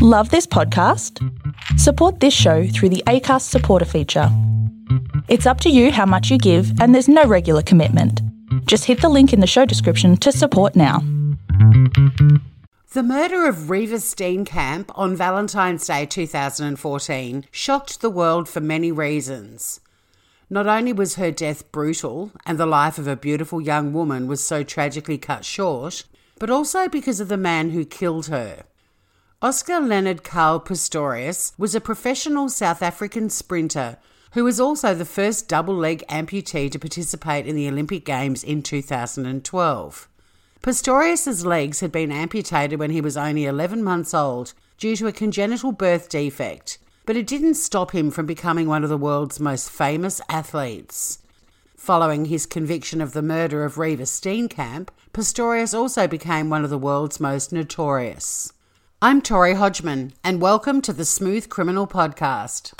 Love this podcast? Support this show through the ACAST supporter feature. It's up to you how much you give, and there's no regular commitment. Just hit the link in the show description to support now. The murder of Reeva Steenkamp on Valentine's Day 2014 shocked the world for many reasons. Not only was her death brutal and the life of a beautiful young woman was so tragically cut short, but also because of the man who killed her. Oscar Leonard Carl Pistorius was a professional South African sprinter who was also the first double leg amputee to participate in the Olympic Games in 2012. Pistorius's legs had been amputated when he was only 11 months old due to a congenital birth defect, but it didn't stop him from becoming one of the world's most famous athletes. Following his conviction of the murder of Reeva Steenkamp, Pistorius also became one of the world's most notorious. I'm Tori Hodgman, and welcome to the Smooth Criminal Podcast.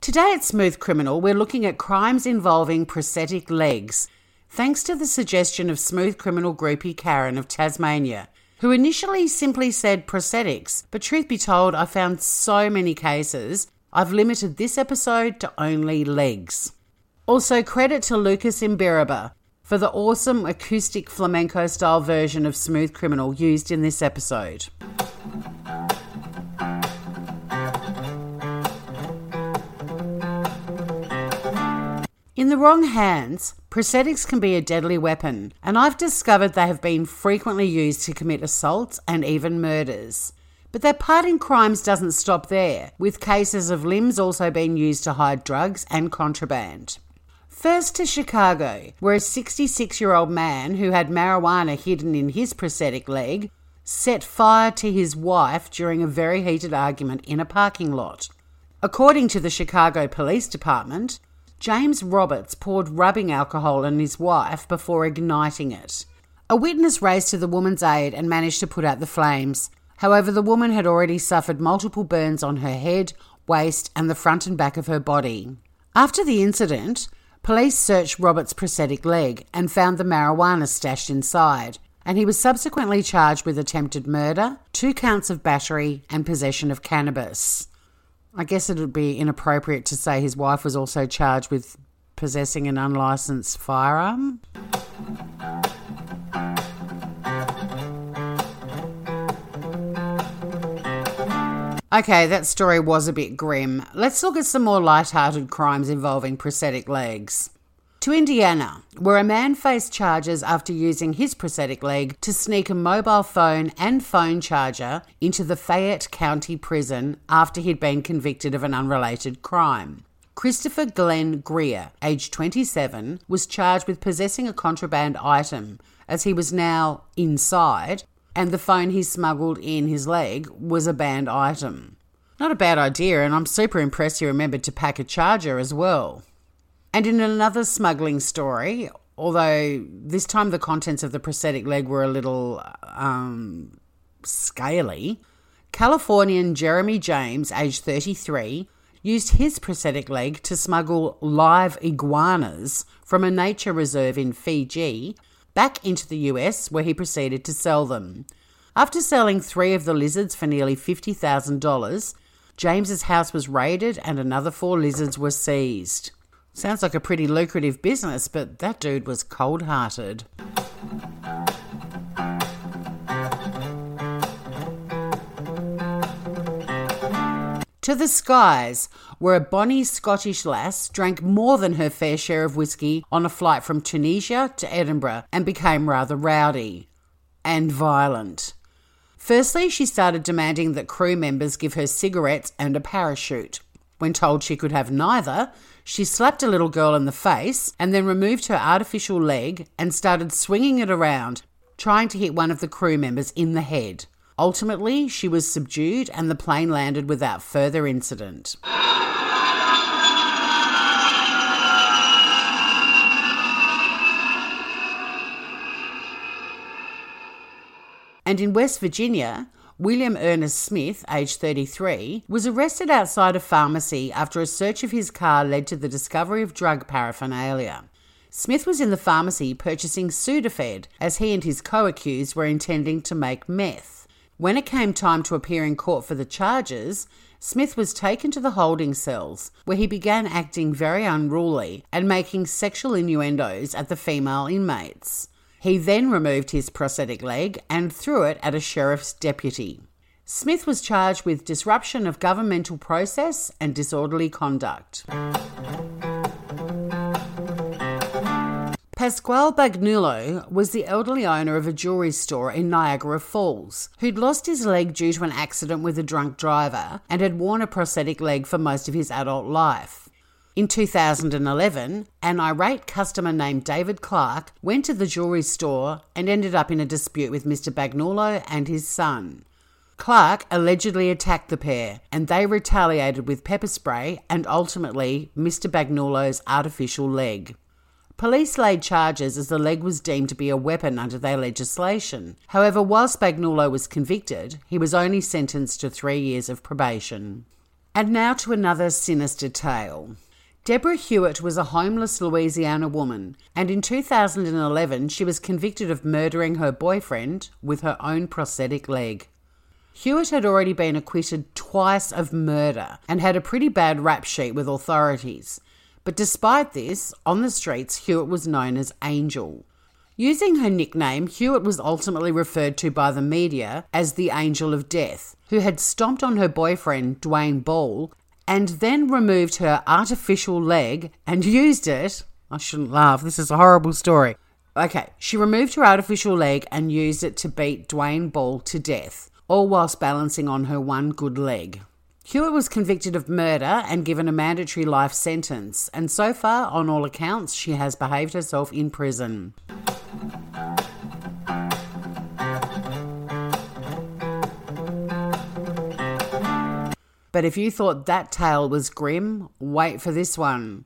Today at Smooth Criminal, we're looking at crimes involving prosthetic legs, thanks to the suggestion of Smooth Criminal groupie Karen of Tasmania, who initially simply said prosthetics, but truth be told, I found so many cases, I've limited this episode to only legs. Also, credit to Lucas Imbiriba for the awesome acoustic flamenco style version of Smooth Criminal used in this episode. In the wrong hands, prosthetics can be a deadly weapon, and I've discovered they have been frequently used to commit assaults and even murders. But their part in crimes doesn't stop there, with cases of limbs also being used to hide drugs and contraband. First to Chicago, where a 66 year old man who had marijuana hidden in his prosthetic leg set fire to his wife during a very heated argument in a parking lot. According to the Chicago Police Department, James Roberts poured rubbing alcohol on his wife before igniting it. A witness raced to the woman's aid and managed to put out the flames. However, the woman had already suffered multiple burns on her head, waist, and the front and back of her body. After the incident, police searched Roberts' prosthetic leg and found the marijuana stashed inside, and he was subsequently charged with attempted murder, two counts of battery, and possession of cannabis. I guess it would be inappropriate to say his wife was also charged with possessing an unlicensed firearm. Okay, that story was a bit grim. Let's look at some more light-hearted crimes involving prosthetic legs. To Indiana, where a man faced charges after using his prosthetic leg to sneak a mobile phone and phone charger into the Fayette County Prison after he'd been convicted of an unrelated crime. Christopher Glenn Greer, aged 27, was charged with possessing a contraband item as he was now inside and the phone he smuggled in his leg was a banned item. Not a bad idea, and I'm super impressed he remembered to pack a charger as well. And in another smuggling story, although this time the contents of the prosthetic leg were a little um, scaly, Californian Jeremy James, aged 33, used his prosthetic leg to smuggle live iguanas from a nature reserve in Fiji back into the US, where he proceeded to sell them. After selling three of the lizards for nearly $50,000, James's house was raided and another four lizards were seized. Sounds like a pretty lucrative business, but that dude was cold hearted. To the skies, where a bonny Scottish lass drank more than her fair share of whisky on a flight from Tunisia to Edinburgh and became rather rowdy and violent. Firstly, she started demanding that crew members give her cigarettes and a parachute. When told she could have neither, she slapped a little girl in the face and then removed her artificial leg and started swinging it around, trying to hit one of the crew members in the head. Ultimately, she was subdued and the plane landed without further incident. And in West Virginia, William Ernest Smith, aged 33, was arrested outside a pharmacy after a search of his car led to the discovery of drug paraphernalia. Smith was in the pharmacy purchasing Sudafed as he and his co accused were intending to make meth. When it came time to appear in court for the charges, Smith was taken to the holding cells, where he began acting very unruly and making sexual innuendos at the female inmates. He then removed his prosthetic leg and threw it at a sheriff's deputy. Smith was charged with disruption of governmental process and disorderly conduct. Pasquale Bagnullo was the elderly owner of a jewelry store in Niagara Falls who'd lost his leg due to an accident with a drunk driver and had worn a prosthetic leg for most of his adult life. In 2011, an irate customer named David Clark went to the jewelry store and ended up in a dispute with Mr. Bagnulo and his son. Clark allegedly attacked the pair and they retaliated with pepper spray and ultimately Mr. Bagnulo's artificial leg. Police laid charges as the leg was deemed to be a weapon under their legislation. However, while Bagnullo was convicted, he was only sentenced to three years of probation. And now to another sinister tale. Deborah Hewitt was a homeless Louisiana woman, and in 2011 she was convicted of murdering her boyfriend with her own prosthetic leg. Hewitt had already been acquitted twice of murder and had a pretty bad rap sheet with authorities. But despite this, on the streets, Hewitt was known as Angel. Using her nickname, Hewitt was ultimately referred to by the media as the Angel of Death, who had stomped on her boyfriend, Dwayne Ball, and then removed her artificial leg and used it. I shouldn't laugh, this is a horrible story. Okay, she removed her artificial leg and used it to beat Dwayne Ball to death, all whilst balancing on her one good leg. Hewitt was convicted of murder and given a mandatory life sentence, and so far, on all accounts, she has behaved herself in prison. But if you thought that tale was grim, wait for this one.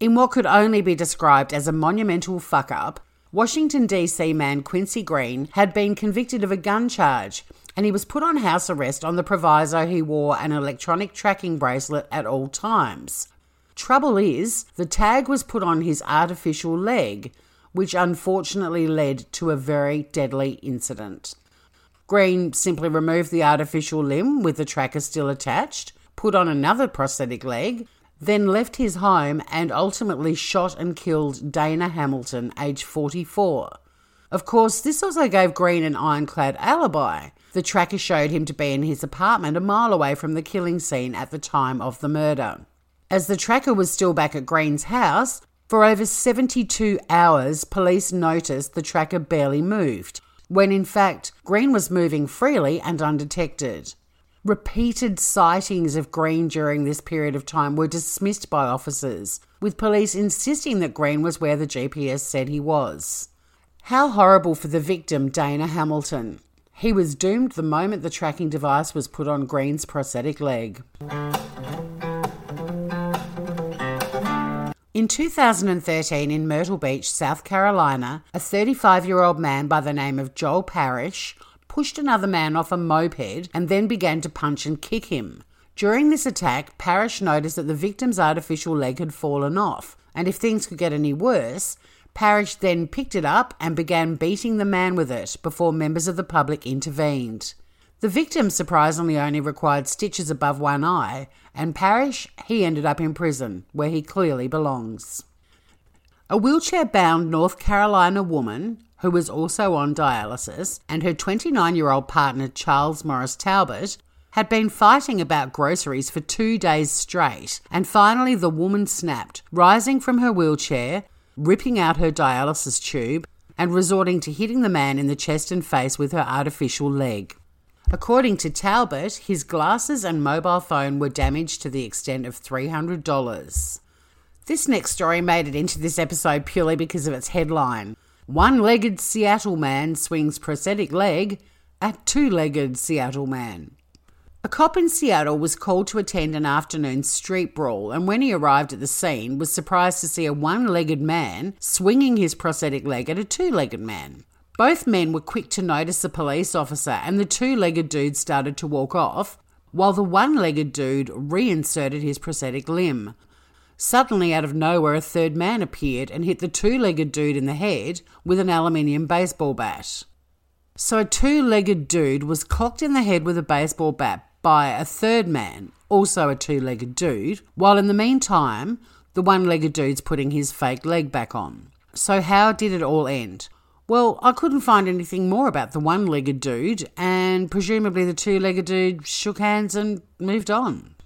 In what could only be described as a monumental fuck up, Washington, D.C. man Quincy Green had been convicted of a gun charge and he was put on house arrest on the proviso he wore an electronic tracking bracelet at all times. Trouble is, the tag was put on his artificial leg, which unfortunately led to a very deadly incident. Green simply removed the artificial limb with the tracker still attached, put on another prosthetic leg, then left his home and ultimately shot and killed Dana Hamilton, age 44. Of course, this also gave Green an ironclad alibi. The tracker showed him to be in his apartment a mile away from the killing scene at the time of the murder. As the tracker was still back at Green's house, for over 72 hours, police noticed the tracker barely moved, when in fact, Green was moving freely and undetected. Repeated sightings of Green during this period of time were dismissed by officers, with police insisting that Green was where the GPS said he was. How horrible for the victim, Dana Hamilton. He was doomed the moment the tracking device was put on Green's prosthetic leg. In 2013, in Myrtle Beach, South Carolina, a 35 year old man by the name of Joel Parrish pushed another man off a moped and then began to punch and kick him. During this attack, Parrish noticed that the victim's artificial leg had fallen off, and if things could get any worse, Parrish then picked it up and began beating the man with it before members of the public intervened. The victim surprisingly only required stitches above one eye, and Parrish, he ended up in prison, where he clearly belongs. A wheelchair bound North Carolina woman, who was also on dialysis, and her 29 year old partner Charles Morris Talbot, had been fighting about groceries for two days straight, and finally the woman snapped, rising from her wheelchair, ripping out her dialysis tube, and resorting to hitting the man in the chest and face with her artificial leg. According to Talbot, his glasses and mobile phone were damaged to the extent of $300. This next story made it into this episode purely because of its headline One legged Seattle man swings prosthetic leg at two legged Seattle man. A cop in Seattle was called to attend an afternoon street brawl, and when he arrived at the scene, was surprised to see a one-legged man swinging his prosthetic leg at a two-legged man. Both men were quick to notice the police officer, and the two legged dude started to walk off, while the one legged dude reinserted his prosthetic limb. Suddenly, out of nowhere, a third man appeared and hit the two legged dude in the head with an aluminium baseball bat. So, a two legged dude was clocked in the head with a baseball bat by a third man, also a two legged dude, while in the meantime, the one legged dude's putting his fake leg back on. So, how did it all end? Well, I couldn't find anything more about the one legged dude, and presumably the two legged dude shook hands and moved on.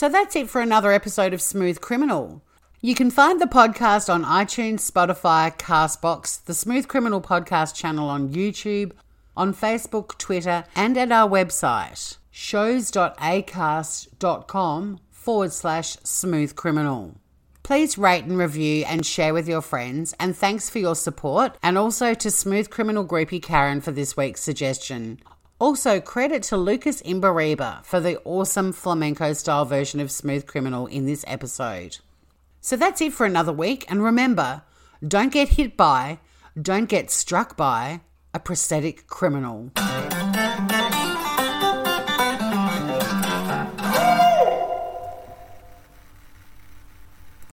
So that's it for another episode of Smooth Criminal. You can find the podcast on iTunes, Spotify, Castbox, the Smooth Criminal podcast channel on YouTube, on Facebook, Twitter, and at our website, shows.acast.com forward slash smooth criminal. Please rate and review and share with your friends, and thanks for your support, and also to Smooth Criminal Groupie Karen for this week's suggestion. Also, credit to Lucas Imbiriba for the awesome flamenco style version of Smooth Criminal in this episode. So that's it for another week, and remember don't get hit by, don't get struck by a prosthetic criminal.